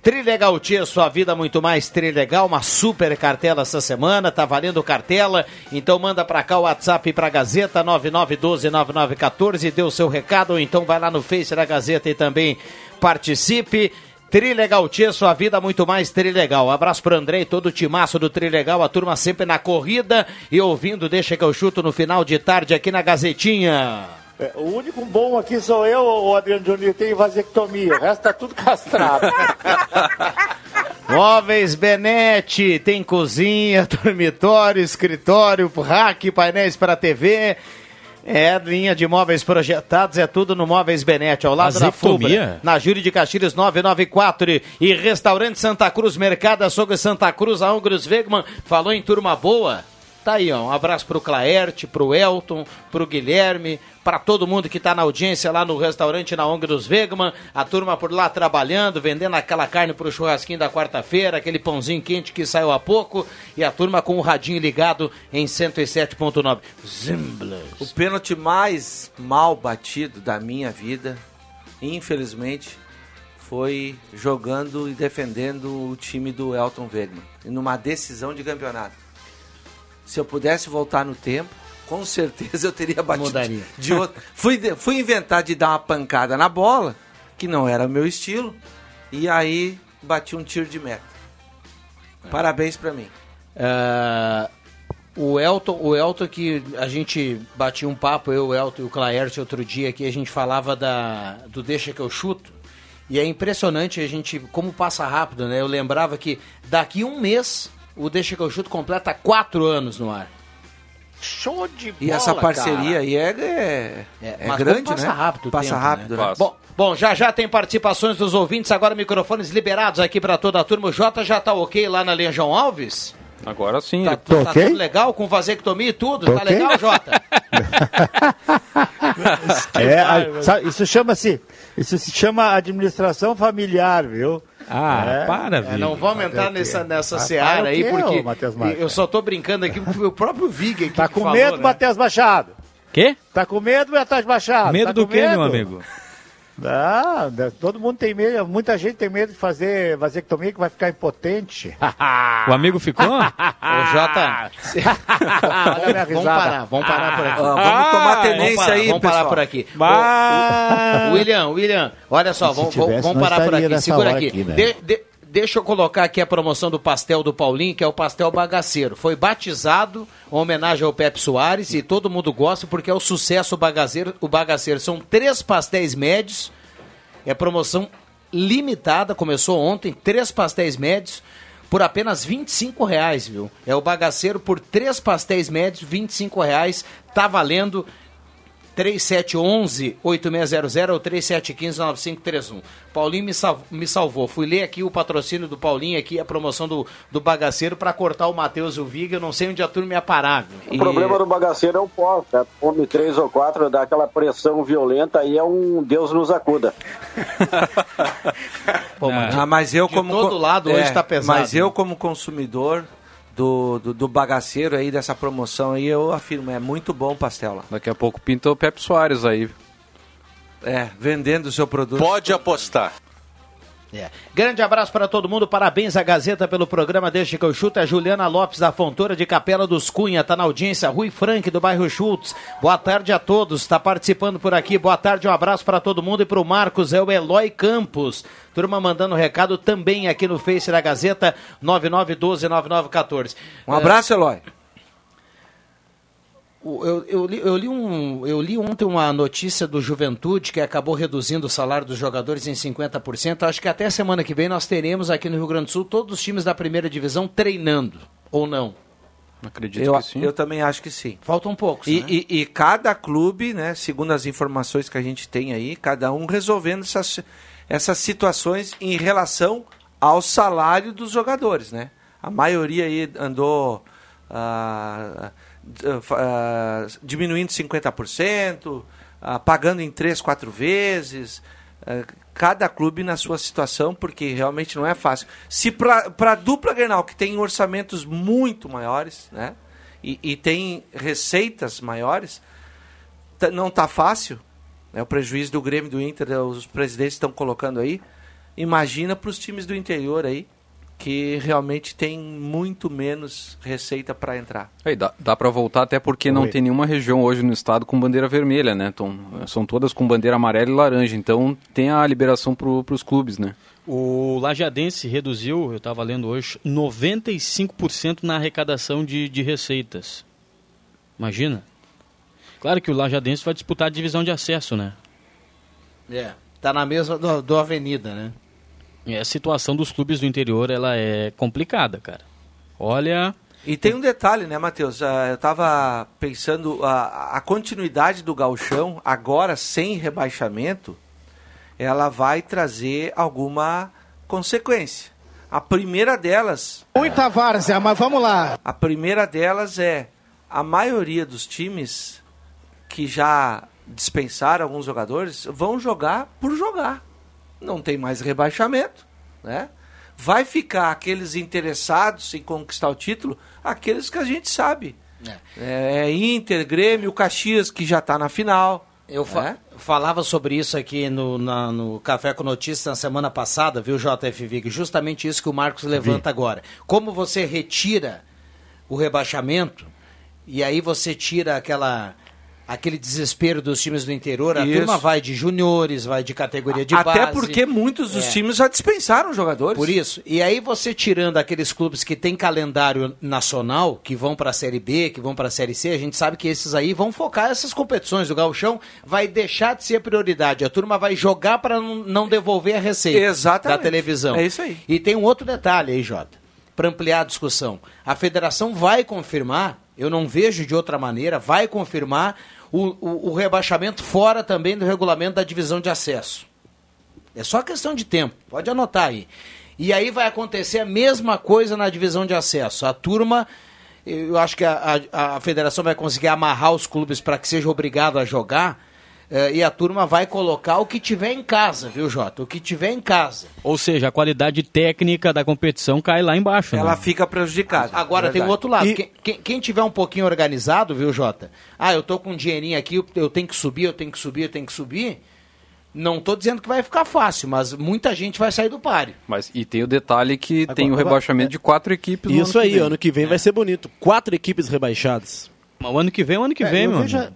Trilegal Tia, sua vida muito mais Trilegal, uma super cartela essa semana, tá valendo cartela, então manda pra cá o WhatsApp pra Gazeta 99129914, dê o seu recado, ou então vai lá no Face da Gazeta e também participe. Trilegal Tia, sua vida muito mais Trilegal. Um abraço pro André e todo o timaço do Trilegal, a turma sempre na corrida e ouvindo Deixa que eu chuto no final de tarde aqui na Gazetinha. É, o único bom aqui sou eu, o Adriano Júnior, tem vasectomia. O resto tá tudo castrado. Móveis Benete, tem cozinha, dormitório, escritório, rack, painéis para TV. É, linha de móveis projetados, é tudo no Móveis Benete, ao lado da Fubra, na Júri de Castilhos 994 e Restaurante Santa Cruz, Mercado Açougue Santa Cruz, a Ungros Wegman, falou em turma boa? Tá aí, ó, um abraço pro Claerte, pro Elton, pro Guilherme, para todo mundo que tá na audiência lá no restaurante na ONG dos Wegman, a turma por lá trabalhando, vendendo aquela carne pro churrasquinho da quarta-feira, aquele pãozinho quente que saiu há pouco, e a turma com o radinho ligado em 107.9. Zimblas. O pênalti mais mal batido da minha vida, infelizmente, foi jogando e defendendo o time do Elton Wegman, numa decisão de campeonato. Se eu pudesse voltar no tempo, com certeza eu teria batido Mudaria. de outro. Fui, de- fui inventar de dar uma pancada na bola, que não era meu estilo, e aí bati um tiro de meta. Parabéns pra mim. Ah, o Elton, o Elton que a gente batia um papo, eu, o Elton e o Claerte outro dia que a gente falava da, do deixa que eu chuto. E é impressionante a gente como passa rápido, né? Eu lembrava que daqui um mês o deixa que eu chuto completa quatro anos no ar. Show de bola, E essa parceria cara. aí é, é, é Mas grande, passa né? rápido Passa tempo, rápido, né? né? Bom, bom, já já tem participações dos ouvintes, agora microfones liberados aqui para toda a turma. O Jota já tá ok lá na Linha João Alves? Agora sim. Tá, ele- tá tudo legal com vasectomia e tudo? Tô tá ok. legal, Jota? É, a- sabe, isso chama-se, isso se chama administração familiar, viu? Ah, É. para, É, não vamos entrar nessa, nessa Ah, seara o aí, quê, porque eu só tô brincando aqui porque o próprio Vig aqui Tá com falou, medo, né? Matheus Machado? Quê? Tá com medo, Matheus Machado? Medo Tá do quê, medo? meu amigo? Ah, né, todo mundo tem medo, muita gente tem medo de fazer vasectomia que vai ficar impotente. O amigo ficou? Ô, Jota, Olha a minha vamos parar, vamos parar por aqui. Ah, vamos tomar Vamos tenência parar, aí, Vamos parar pessoal. por aqui. Bah. Ô, William, William, olha só, vamos, tivesse, vamos, vamos parar por aqui. Segura aqui. aqui, né? De- de- deixa eu colocar aqui a promoção do pastel do Paulinho, que é o pastel bagaceiro. Foi batizado, em homenagem ao Pepe Soares, e todo mundo gosta porque é o sucesso bagaceiro. O bagaceiro são três pastéis médios. É promoção limitada, começou ontem, três pastéis médios por apenas 25 reais, viu? É o bagaceiro por três pastéis médios, 25 reais, tá valendo 3711-8600 ou 3715-9531. Paulinho me, sal- me salvou. Fui ler aqui o patrocínio do Paulinho, aqui a promoção do, do bagaceiro para cortar o Matheus e o Viga. Eu não sei onde a turma ia parar, viu? O problema do bagaceiro é o pó, né? Come três ou quatro, dá aquela pressão violenta, aí é um Deus nos acuda. Pô, mas Ah, mas eu de como todo lado hoje tá pesado, Mas eu né? como consumidor do, do, do bagaceiro aí dessa promoção aí, eu afirmo, é muito bom o pastel lá. Daqui a pouco pinta o Pepe Soares aí. É, vendendo o seu produto. Pode apostar. É. Grande abraço para todo mundo, parabéns à Gazeta pelo programa Deixa que eu chuto. A Juliana Lopes da Fontoura de Capela dos Cunha, tá na audiência. Rui Frank do bairro Schultz. Boa tarde a todos, está participando por aqui. Boa tarde, um abraço para todo mundo e para o Marcos, é o Eloy Campos. Turma mandando recado também aqui no Face da Gazeta 99129914. Um abraço, Eloy. Eu, eu, li, eu, li um, eu li ontem uma notícia do Juventude que acabou reduzindo o salário dos jogadores em 50%. Acho que até semana que vem nós teremos aqui no Rio Grande do Sul todos os times da primeira divisão treinando, ou não? Acredito Eu, que sim. eu também acho que sim. Faltam poucos. E, né? e, e cada clube, né, segundo as informações que a gente tem aí, cada um resolvendo essas, essas situações em relação ao salário dos jogadores, né? A maioria aí andou ah, ah, diminuindo 50%, ah, pagando em três, quatro vezes. ah, cada clube na sua situação, porque realmente não é fácil. Se para a dupla Grenal, que tem orçamentos muito maiores, né? E, e tem receitas maiores, não tá fácil. Né? O prejuízo do Grêmio do Inter, os presidentes estão colocando aí. Imagina para os times do interior aí, que realmente tem muito menos receita para entrar. Aí, dá dá para voltar até porque não Oi. tem nenhuma região hoje no estado com bandeira vermelha, né, Tom? São todas com bandeira amarela e laranja, então tem a liberação para os clubes, né? O Lajadense reduziu, eu estava lendo hoje, 95% na arrecadação de, de receitas. Imagina. Claro que o Lajadense vai disputar a divisão de acesso, né? É, tá na mesma do, do Avenida, né? E a situação dos clubes do interior, ela é complicada, cara. Olha... E tem um detalhe, né, Matheus? Eu estava pensando, a, a continuidade do gauchão, agora sem rebaixamento, ela vai trazer alguma consequência. A primeira delas... Muita várzea, mas vamos lá. A primeira delas é a maioria dos times que já dispensaram alguns jogadores vão jogar por jogar. Não tem mais rebaixamento, né? Vai ficar aqueles interessados em conquistar o título, aqueles que a gente sabe. É, é Inter, Grêmio, Caxias, que já está na final. Eu fa- falava sobre isso aqui no, na- no Café com Notícias na semana passada, viu, JF Vig? Justamente isso que o Marcos levanta agora. Como você retira o rebaixamento, E aí você tira aquela aquele desespero dos times do interior, a Isso. turma vai de juniores, vai de categoria de Até base. porque muitos dos É. times já dispensaram jogadores. Por isso. E aí você tirando aqueles clubes que têm calendário nacional, que vão para a Série B, que vão para a Série C, a gente sabe que esses aí vão focar essas competições do gauchão, vai deixar de ser prioridade. A turma vai jogar para não não devolver a receita Exatamente. da televisão. É isso aí. E tem um outro detalhe aí, Jota, para ampliar a discussão. A federação vai confirmar, eu não vejo de outra maneira, vai confirmar o, o- o rebaixamento fora também do regulamento da divisão de acesso. É só questão de tempo, pode anotar aí. E aí vai acontecer a mesma coisa na divisão de acesso. A turma, eu acho que a, a- a federação vai conseguir amarrar os clubes para que seja obrigado a jogar. Eh, e a turma vai colocar o que tiver em casa, viu, Jota? O que tiver em casa. Ou seja, a qualidade técnica da competição cai lá embaixo. Ela né? fica prejudicada. Agora É tem o outro lado. E- Quem, quem- tiver um pouquinho organizado, viu, Jota? Ah, eu tô com um dinheirinho aqui, eu- tenho que subir, eu tenho que subir, eu tenho que subir. Não tô dizendo que vai ficar fácil, mas muita gente vai sair do páreo. Mas e tem o detalhe que tem o agora- rebaixamento de quatro equipes. no Isso ano que aí, vem. ano que vem vai ser bonito. Quatro equipes rebaixadas. Mas o ano que vem, o ano que É, vem, vejo- amigo.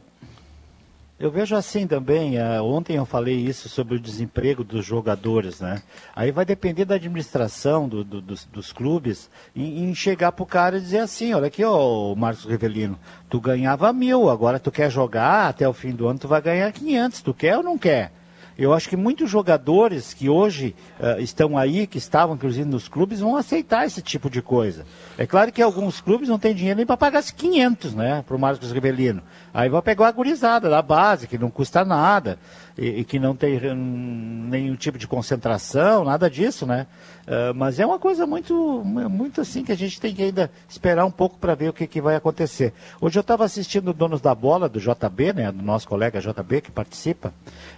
Eu vejo assim também, eh, ontem eu falei isso sobre o desemprego dos jogadores, né? Aí vai depender da administração do- do- dos, dos clubes em, em chegar pro cara e dizer assim, olha aqui, ó, Marcos Rivelino, tu ganhava mil, agora tu quer jogar, até o fim do ano tu vai ganhar 500, tu quer ou não quer? Eu acho que muitos jogadores que hoje eh, estão aí, que estavam inclusive nos clubes, vão aceitar esse tipo de coisa. É claro que alguns clubes não têm dinheiro nem para pagar esses 500, né, para o Marcos Rivelino. Aí vai pegar a gurizada da base, que não custa nada, e, e que não tem hum, nenhum tipo de concentração, nada disso, né? Ah, mas é uma coisa muito, muito assim que a gente tem que ainda esperar um pouco para ver o que, que vai acontecer. Hoje eu estava assistindo Donos da Bola, do JB, né, do nosso colega JB, que participa,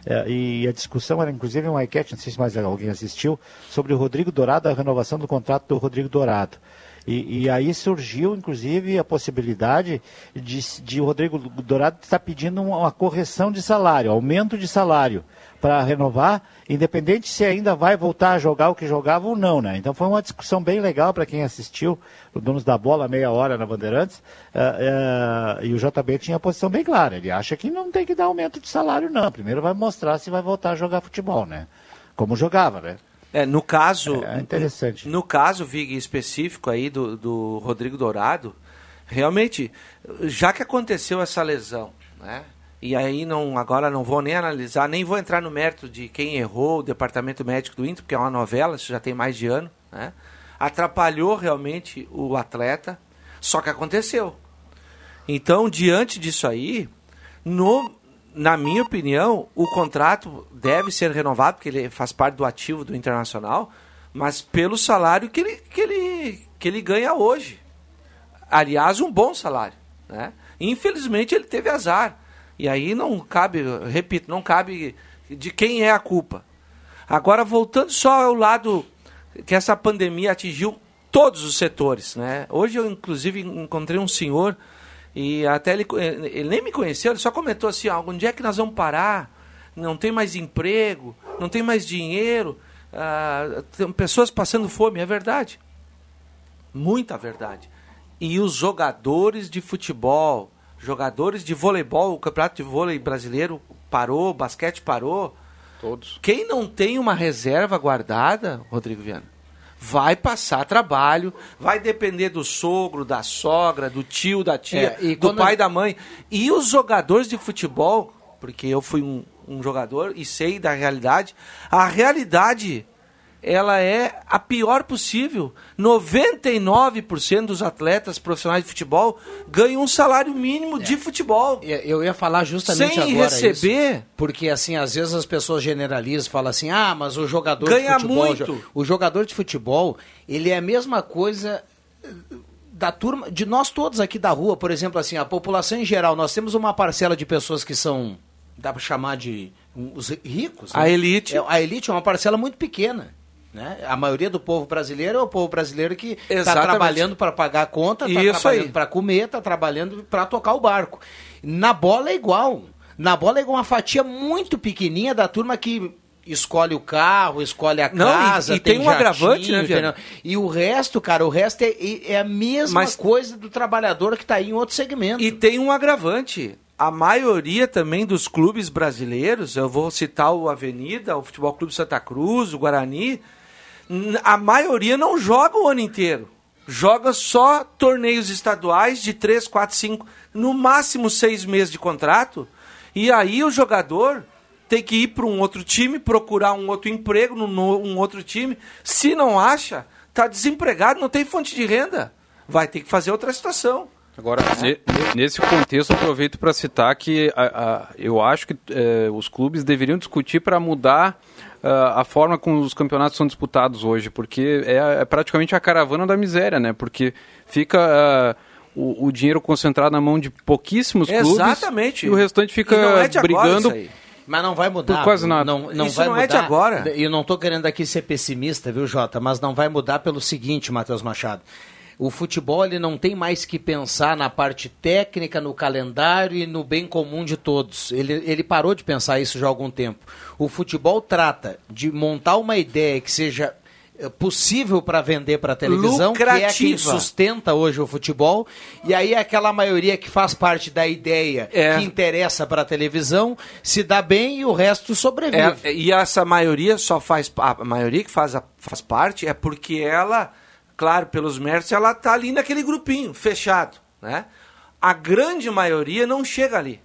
eh, e a discussão era inclusive uma enquete, não sei se mais alguém assistiu, sobre o Rodrigo Dourado, a renovação do contrato do Rodrigo Dourado. E, e aí surgiu, inclusive, a possibilidade de, de Rodrigo Dourado estar pedindo uma, correção de salário, aumento de salário para renovar, independente se ainda vai voltar a jogar o que jogava ou não, né? Então foi uma discussão bem legal para quem assistiu, o Donos da Bola, meia hora na Bandeirantes, eh, eh, e o JB tinha a posição bem clara, ele acha que não tem que dar aumento de salário não, primeiro vai mostrar se vai voltar a jogar futebol, né? Como jogava, né? É, no caso. É interessante. No caso, Vig, específico aí do, do Rodrigo Dourado, realmente, já que aconteceu essa lesão, né? E aí não, agora não vou nem analisar, nem vou entrar no mérito de quem errou, o departamento médico do Inter, porque é uma novela, isso já tem mais de ano, né? Atrapalhou realmente o atleta, só que aconteceu. Então, diante disso aí, no, na minha opinião, o contrato deve ser renovado, porque ele faz parte do ativo do Internacional, mas pelo salário que ele, que ele, que ele ganha hoje. Aliás, um bom salário. Né? Infelizmente, ele teve azar. E aí não cabe, repito, não cabe de quem é a culpa. Agora, voltando só ao lado que essa pandemia atingiu todos os setores. Né? Hoje eu, inclusive, encontrei um senhor e até ele, ele nem me conheceu, ele só comentou assim, ah, onde é que nós vamos parar? Não tem mais emprego, não tem mais dinheiro, ah, tem pessoas passando fome, é verdade. Muita verdade. E os jogadores de futebol, jogadores de voleibol, o campeonato de vôlei brasileiro parou, basquete parou. Todos. Quem não tem uma reserva guardada, Rodrigo Viana, vai passar trabalho, vai depender do sogro, da sogra, do tio, da tia, É, e do pai, da mãe. E os jogadores de futebol, porque eu fui um, um jogador e sei da realidade, a realidade ela é a pior possível. 99% dos atletas profissionais de futebol ganham um salário mínimo de futebol. Eu ia falar justamente Sem agora receber. isso, porque assim, às vezes as pessoas generalizam, falam assim: "Ah, mas o jogador Ganha de futebol, muito. o jogador de futebol, ele é a mesma coisa eh, da turma, de nós todos aqui da rua, por exemplo, assim, a população em geral, nós temos uma parcela de pessoas que são dá para chamar de os ricos, A elite. É, a elite é uma parcela muito pequena. Né? A maioria do povo brasileiro é o povo brasileiro que está trabalhando para pagar a conta, está trabalhando para comer, está trabalhando para tocar o barco. Na bola é igual. Na bola é igual uma fatia muito pequenininha da turma que escolhe o carro, escolhe a Não, e- casa, e tem um jatinho, agravante, né, tem-? E o resto, cara, o resto é, é a mesma Mas- coisa do trabalhador que está aí em outro segmento. E tem um agravante. A maioria também dos clubes brasileiros, eu vou citar o Avenida, o Futebol Clube Santa Cruz, o Guarani, a maioria não joga o ano inteiro. Joga só torneios estaduais de 3, 4, 5, no máximo seis meses de contrato. E aí o jogador tem que ir para um outro time, procurar um outro emprego num um outro time. Se não acha, tá desempregado, não tem fonte de renda. Vai ter que fazer outra situação. Agora, ne- nesse contexto, aproveito para citar que a- a- eu acho que eh, os clubes deveriam discutir para mudar a forma como os campeonatos são disputados hoje, porque é, é praticamente a caravana da miséria, né? Porque fica ah, o, o dinheiro concentrado na mão de pouquíssimos clubes Exatamente. e o restante fica E não é brigando isso aí. Mas não vai mudar. por quase nada. Não, não Isso vai não mudar. é de agora. E eu não estou querendo aqui ser pessimista, viu, Jota? Mas não vai mudar pelo seguinte, Matheus Machado. O futebol ele não tem mais que pensar na parte técnica, no calendário e no bem comum de todos. Ele, ele parou de pensar isso já há algum tempo. O futebol trata de montar uma ideia que seja eh, possível para vender para a televisão, que é quem Lucrativa. sustenta hoje o futebol, e aí é aquela maioria que faz parte da ideia É. que interessa para a televisão se dá bem e o resto sobrevive. É, e essa maioria só faz a maioria que faz, a- faz parte é porque ela, claro, pelos méritos, ela tá ali naquele grupinho fechado, né? A grande maioria não chega ali.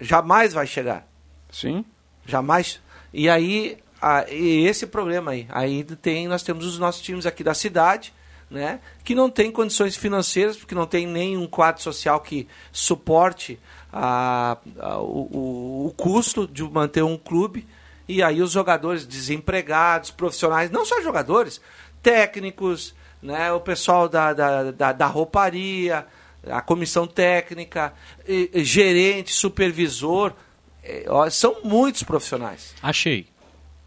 Jamais vai chegar. Sim. Jamais. E aí, a- e esse problema aí. Aí tem, nós temos os nossos times aqui da cidade, né? Que não tem condições financeiras, porque não tem nenhum quadro social que suporte a, a- o- o custo de manter um clube. E aí os jogadores desempregados, profissionais, não só jogadores, técnicos, né? O pessoal da, da, da, da rouparia, a comissão técnica, gerente, supervisor, é, são muitos profissionais. Achei.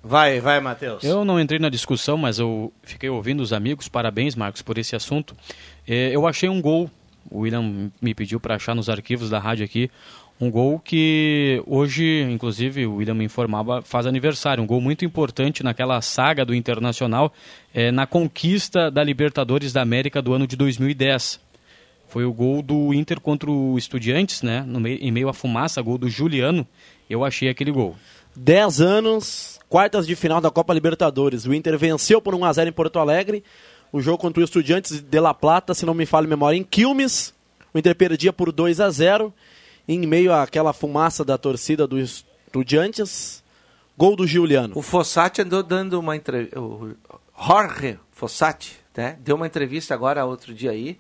Vai, vai, Matheus. Eu não entrei na discussão, mas eu fiquei ouvindo os amigos. Parabéns, Marcos, por esse assunto. É, eu achei um gol. O William me pediu para achar nos arquivos da rádio aqui. Um gol que hoje, inclusive, o William me informava, faz aniversário. Um gol muito importante naquela saga do Internacional, é, na conquista da Libertadores da América do ano de 2010. Foi o gol do Inter contra o Estudiantes, né? No meio, em meio à fumaça, gol do Juliano. Eu achei aquele gol. 10 anos, quartas de final da Copa Libertadores. O Inter venceu por 1x0 em Porto Alegre. O jogo contra o Estudiantes de La Plata, se não me falha a memória, em Quilmes. O Inter perdia por 2 a 0 Em meio àquela fumaça da torcida do Estudiantes, gol do Giuliano. O Fossati andou dando uma entrevista. O Jorge Fossati, né? Deu uma entrevista agora outro dia aí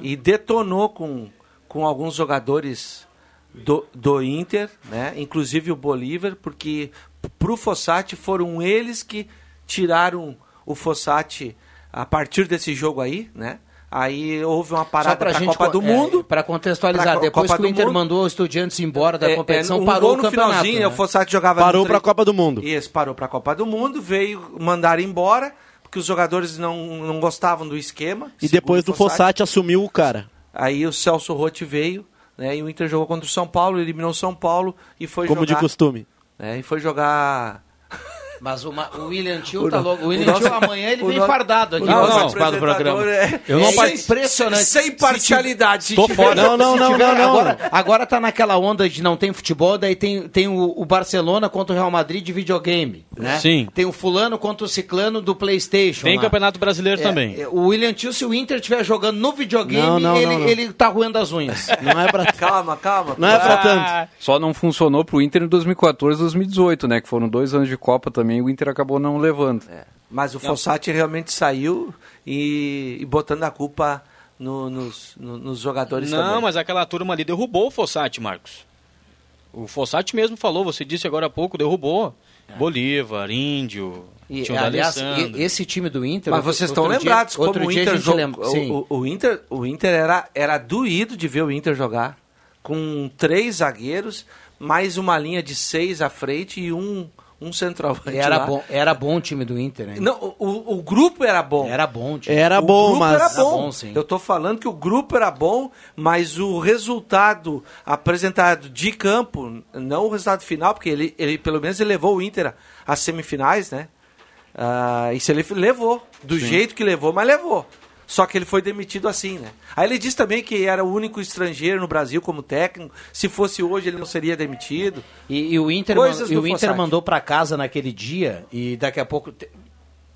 e detonou com, com alguns jogadores do, do Inter, né? Inclusive o Bolívar, porque pro Fossati foram eles que tiraram o Fossati a partir desse jogo aí, né? Aí houve uma parada para a gente Copa co- do é, Mundo. pra contextualizar, Pra depois Copa que o Inter Mundo. mandou os estudiantes embora da É, competição, é, um parou gol o no campeonato. finalzinho, né? o Fossati jogava Parou pra tre- Copa do Mundo. Isso, parou pra Copa do Mundo, veio mandar embora, porque os jogadores não, não gostavam do esquema. E depois do Fossati. Fossati assumiu o cara. Aí o Celso Rotti veio, né? E o Inter jogou contra o São Paulo, eliminou o São Paulo e foi Como jogar. de costume. né, e foi jogar. Mas o, Ma- o William Tio tá louco. O William Tio amanhã ele vem fardado aqui o pra nosso participar do programa. é- Eu não Sem- participo. impressionante. Sem parcialidade. se Tô tiver- fora. Não, não, Se não, tiver- não, não. Agora, agora tá naquela onda de não tem futebol, daí tem, tem o, o Barcelona contra o Real Madrid de videogame, né? Sim. Tem o fulano contra o ciclano do Playstation. Tem lá. Campeonato Brasileiro É, também. é, O William Tio, se o Inter estiver jogando no videogame, Não, não, ele, não, não. ele tá roendo as unhas. Não é pra... Calma, calma. Não é pra Ah, tanto. Só não funcionou pro Inter em 2014 e 2018, né? Que foram dois anos de Copa também e o Inter acabou não levando. É, Mas o Fossati realmente saiu e, e botando a culpa no- nos, no- nos jogadores Não, também. mas aquela turma ali derrubou o Fossati, Marcos. O Fossati mesmo falou, você disse agora há pouco, derrubou. Bolívar, Índio, E, o aliás, e- esse time do Inter. Mas vocês estão dia- lembrados outro como o dia a Inter jogou. lembra- Sim. O, o Inter, o Inter era, era doído de ver o Inter jogar. Com três zagueiros, mais uma linha de seis à frente e um, um centroavante Era lá. bom, era bom o time do Inter, né? Não, o, o- grupo era bom. Era bom, time. Era o bom, grupo mas- era Era bom. bom, sim. Eu tô falando que o grupo era bom, mas o resultado apresentado de campo, não o resultado final, porque ele, ele pelo menos ele levou o Inter às semifinais, né? Ah, isso ele levou, do Sim. jeito que levou, mas levou. Só que ele foi demitido assim, né? Aí ele disse também que era o único estrangeiro no Brasil como técnico. Se fosse hoje, ele não seria demitido. E, e o Inter, Coisas e o Inter Fossati. mandou pra casa naquele dia e daqui a pouco. te-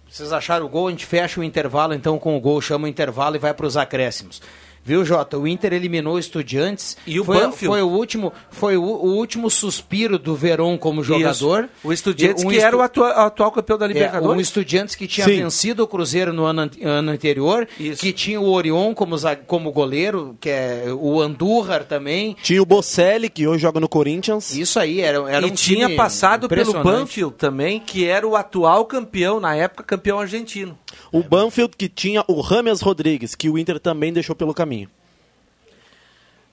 Vocês acharam o gol? A gente fecha o intervalo, então com o gol chama o intervalo e vai para os acréscimos. Viu, Jota? O Inter eliminou o Estudiantes. E o foi, Banfield? foi o último, foi o, o último suspiro do Veron como jogador. Isso. O Estudiantes, um que era estu- o atua- atual campeão da É, Libertadores. um Estudiantes que tinha Sim. vencido o Cruzeiro no ano, an- ano anterior, que tinha o Orion como, como goleiro, que é o Andújar também. Tinha o Bocelli, que hoje joga no Corinthians. Isso aí, era, era e um tinha time passado pelo. Banfield também, que era o atual campeão, na época campeão argentino. O Banfield que tinha o Rames Rodrigues, que o Inter também deixou pelo caminho.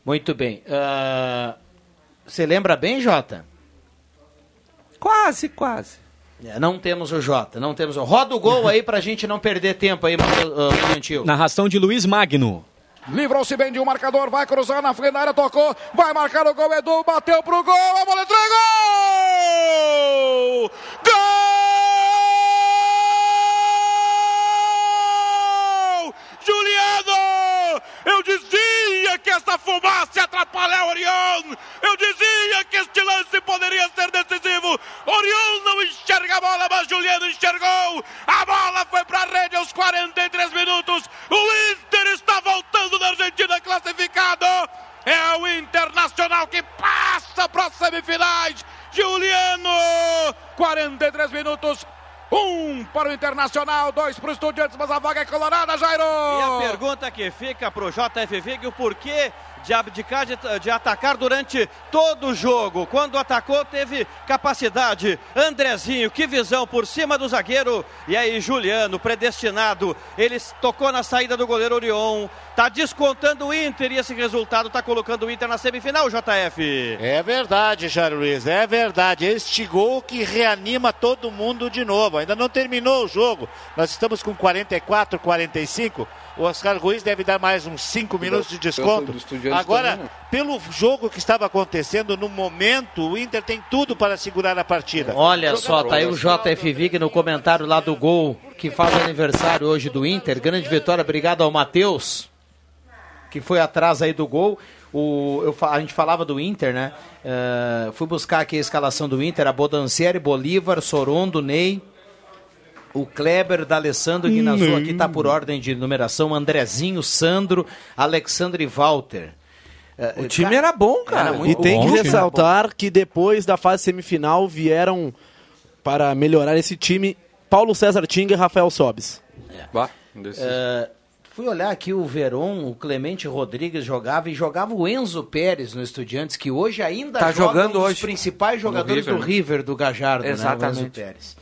Muito bem. Ah, Você lembra bem, Jota? Quase, quase. É, não temos o Jota, não temos o... Roda o gol aí pra gente não perder tempo aí, uh, Gentil. Narração de Luiz Magno. Livrou-se bem de um marcador, vai cruzar na frente da área, tocou, vai marcar o gol, Edu, bateu pro gol, a bola entregou! Gol! Juliano! Eu dizia que essa fumaça ia atrapalhar Orion! Eu dizia que este lance poderia ser decisivo! Orion não enxerga a bola, mas Juliano enxergou! A bola foi pra rede aos 43 minutos! O Inter está voltando da Argentina classificado! É o Internacional que passa para as semifinais! Juliano! 43 minutos! Um para o Internacional, dois para o Estudiantes, mas a vaga é colorada, Jairo! E a pergunta que fica para o JF Vig, o porquê de abdicar de, de atacar durante todo o jogo. Quando atacou, teve capacidade. Andrezinho, que visão por cima do zagueiro. E aí, Juliano, predestinado. Ele tocou na saída do goleiro Orion. Tá descontando o Inter e esse resultado tá colocando o Inter na semifinal, JF. É verdade, Jair Luiz, é verdade. Este gol que reanima todo mundo de novo. Ainda não terminou o jogo. Nós estamos com 44, 45. O Oscar Ruiz deve dar mais uns 5 minutos de desconto. Agora, também, pelo jogo que estava acontecendo no momento, o Inter tem tudo para segurar a partida. Olha só, tá aí o JF Vig no comentário lá do gol que faz aniversário hoje do Inter. Grande vitória, obrigado ao Matheus, que foi atrás aí do gol. O, eu, a gente falava do Inter, né? Eh, fui buscar aqui a escalação do Inter: Abodancieri, Bolívar, Sorondo, Ney. O Kleber, D'Alessandro, Guinazul, aqui tá por ordem de numeração. Andrezinho, Sandro, Alexandre e Walter. Eh, O time era bom, cara. muito E tem bom, que ressaltar que depois da fase semifinal vieram para melhorar esse time Paulo César Tinga e Rafael Sobis. É, fui olhar aqui o Veron, o Clemente Rodrigues jogava e jogava o Enzo Pérez no Estudiantes, que hoje ainda Tá joga jogando um dos hoje. principais jogadores River, do né? River, do Gajardo, né, o Enzo Exatamente. Pérez.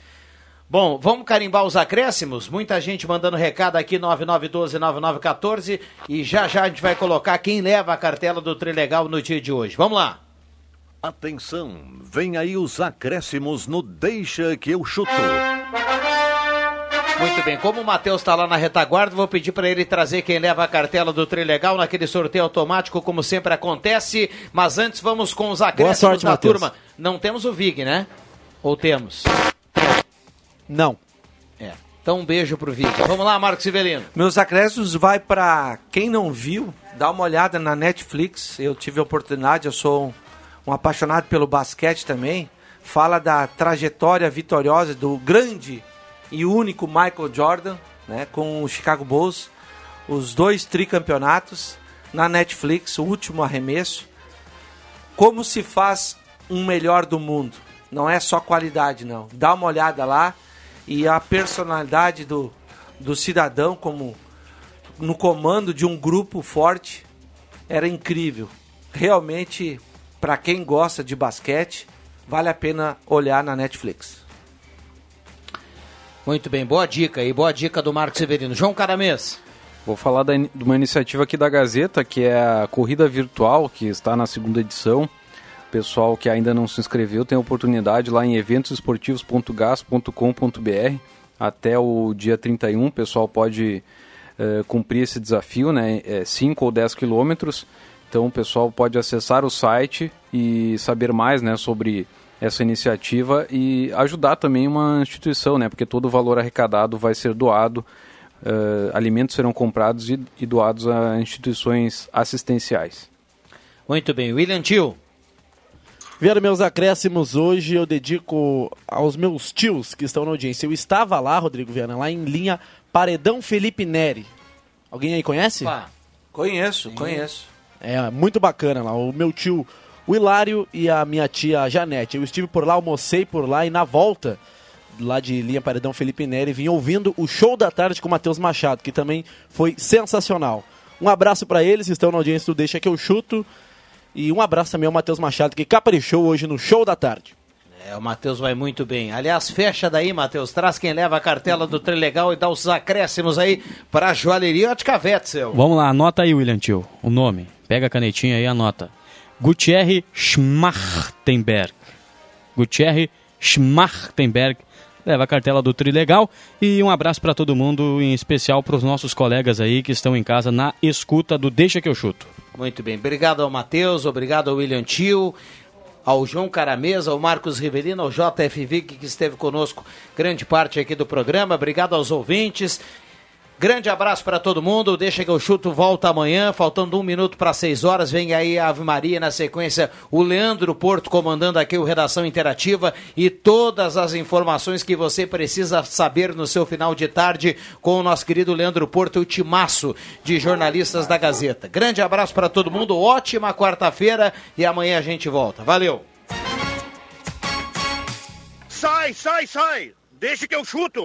Bom, vamos carimbar os acréscimos? Muita gente mandando recado aqui, 9912-9914. E já já a gente vai colocar quem leva a cartela do Trilegal no dia de hoje. Vamos lá. Atenção, vem aí os acréscimos no Deixa que eu chuto. Muito bem, como o Matheus está lá na retaguarda, vou pedir para ele trazer quem leva a cartela do Trilegal naquele sorteio automático, como sempre acontece. Mas antes vamos com os acréscimos sorte, da Matheus. turma. Não temos o Vig, né? Ou temos? Não. É. Então um beijo pro Vig. Vamos lá, Marcos Sivelino. Meus acréscimos vai para quem não viu, dá uma olhada na Netflix. Eu tive a oportunidade, eu sou um, um apaixonado pelo basquete também. Fala da trajetória vitoriosa do grande e único Michael Jordan, né, com o Chicago Bulls, os dois tricampeonatos na Netflix, o último arremesso. Como se faz um melhor do mundo? Não é só qualidade, não. Dá uma olhada lá e a personalidade do, do cidadão como no comando de um grupo forte era incrível. Realmente, para quem gosta de basquete, vale a pena olhar na Netflix. Muito bem, boa dica aí, boa dica do Marcos Severino. João Caramês. Vou falar da de uma iniciativa aqui da Gazeta, que é a corrida virtual, que está na segunda edição. Pessoal que ainda não se inscreveu tem a oportunidade lá em eventosesportivos.gas.com.br até o dia 31. O pessoal pode uh, cumprir esse desafio, né? 5 é, ou 10 quilômetros. Então o pessoal pode acessar o site e saber mais né, sobre essa iniciativa e ajudar também uma instituição, né? Porque todo o valor arrecadado vai ser doado, uh, alimentos serão comprados e, e doados a instituições assistenciais. Muito bem, William Tio. Vieram meus acréscimos hoje, eu dedico aos meus tios que estão na audiência. Eu estava lá, Rodrigo Viana, lá em linha Paredão Felipe Neri. Alguém aí conhece? Pá, conheço, Sim. conheço. É, muito bacana lá. O meu tio, o Hilário e a minha tia Janete. Eu estive por lá, almocei por lá e na volta lá de linha Paredão Felipe Neri, vim ouvindo o show da tarde com o Matheus Machado, que também foi sensacional. Um abraço para eles, estão na audiência do Deixa que eu chuto. E um abraço também ao Matheus Machado, que caprichou hoje no show da tarde. É, o Matheus vai muito bem. Aliás, fecha daí, Matheus. Traz quem leva a cartela do Trilegal e dá os acréscimos aí para a joalheria Ótica Wetzel. Vamos lá, anota aí, William Tio, o nome. Pega a canetinha aí e anota. Gutierre Schmachtenberg. Gutierre Schmachtenberg leva a cartela do Trilegal e um abraço para todo mundo, em especial para os nossos colegas aí que estão em casa na escuta do Deixa que eu chuto. Muito bem, obrigado ao Matheus, obrigado ao William Tio, ao João Caramesa, ao Marcos Rivelino, ao JFV que esteve conosco grande parte aqui do programa, obrigado aos ouvintes. Grande abraço para todo mundo. Deixa que eu chuto volta amanhã, faltando um minuto para seis horas. Vem aí a Ave Maria na sequência. O Leandro Porto comandando aqui o Redação Interativa e todas as informações que você precisa saber no seu final de tarde com o nosso querido Leandro Porto, o timaço de jornalistas da Gazeta. Grande abraço para todo mundo. Ótima quarta-feira e amanhã a gente volta. Valeu. Sai, sai, sai. Deixa que eu chuto.